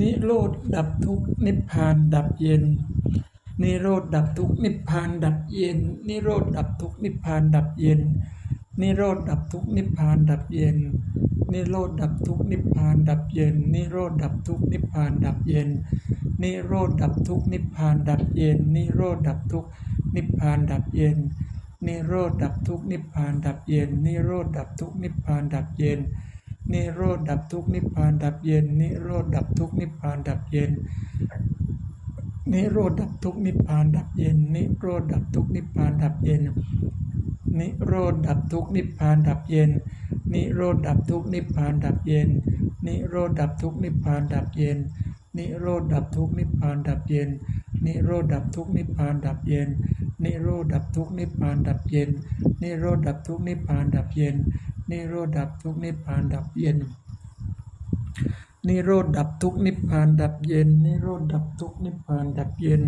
นิโรธดับทุกนิพพานดับเย็น นิโรธดับทุกนิพพานดับเย็น นิโรธดับทุกนิพพานดับเย็น นิโรธดับทุกนิพพานดับเย็น นิโรธดับทุกนิพพานดับเย็น นิโรธดับทุกนิพพานดับเย็น นิโรธดับทุกนิพพานดับเย็น นิโรธดับทุกนิพพานดับเย็น นิโรธดับทุกนิพพานดับเย็น นิโรธดับทุกนิพพานดับเย็นน โรธดับทุกนิพพานดับเย็น นิโรธดับทุกนิพพานดับเย็น นิโรธดับทุกนิพพานดับเย็น นิโรธดับทุกนิพพานดับเย็น นิโรธดับทุกนิพพานดับเย็น นิโรธดับทุกนิพพานดับเย็น นิโรธดับทุกนิพพานดับเย็น นิโรธดับทุกนิพพานดับเย็น นิโรธดับทุกนิพพานดับเย็นน นิโรธดับทุกนิพพานดับเย็น นิโรธดับทุกนิพพานดับเย็น นิโรธดับทุกนิพพานดับเย็น นิโรธดับทุกนิพพานดับเย็น นิโรธดับทุกนิพพานดับเย็น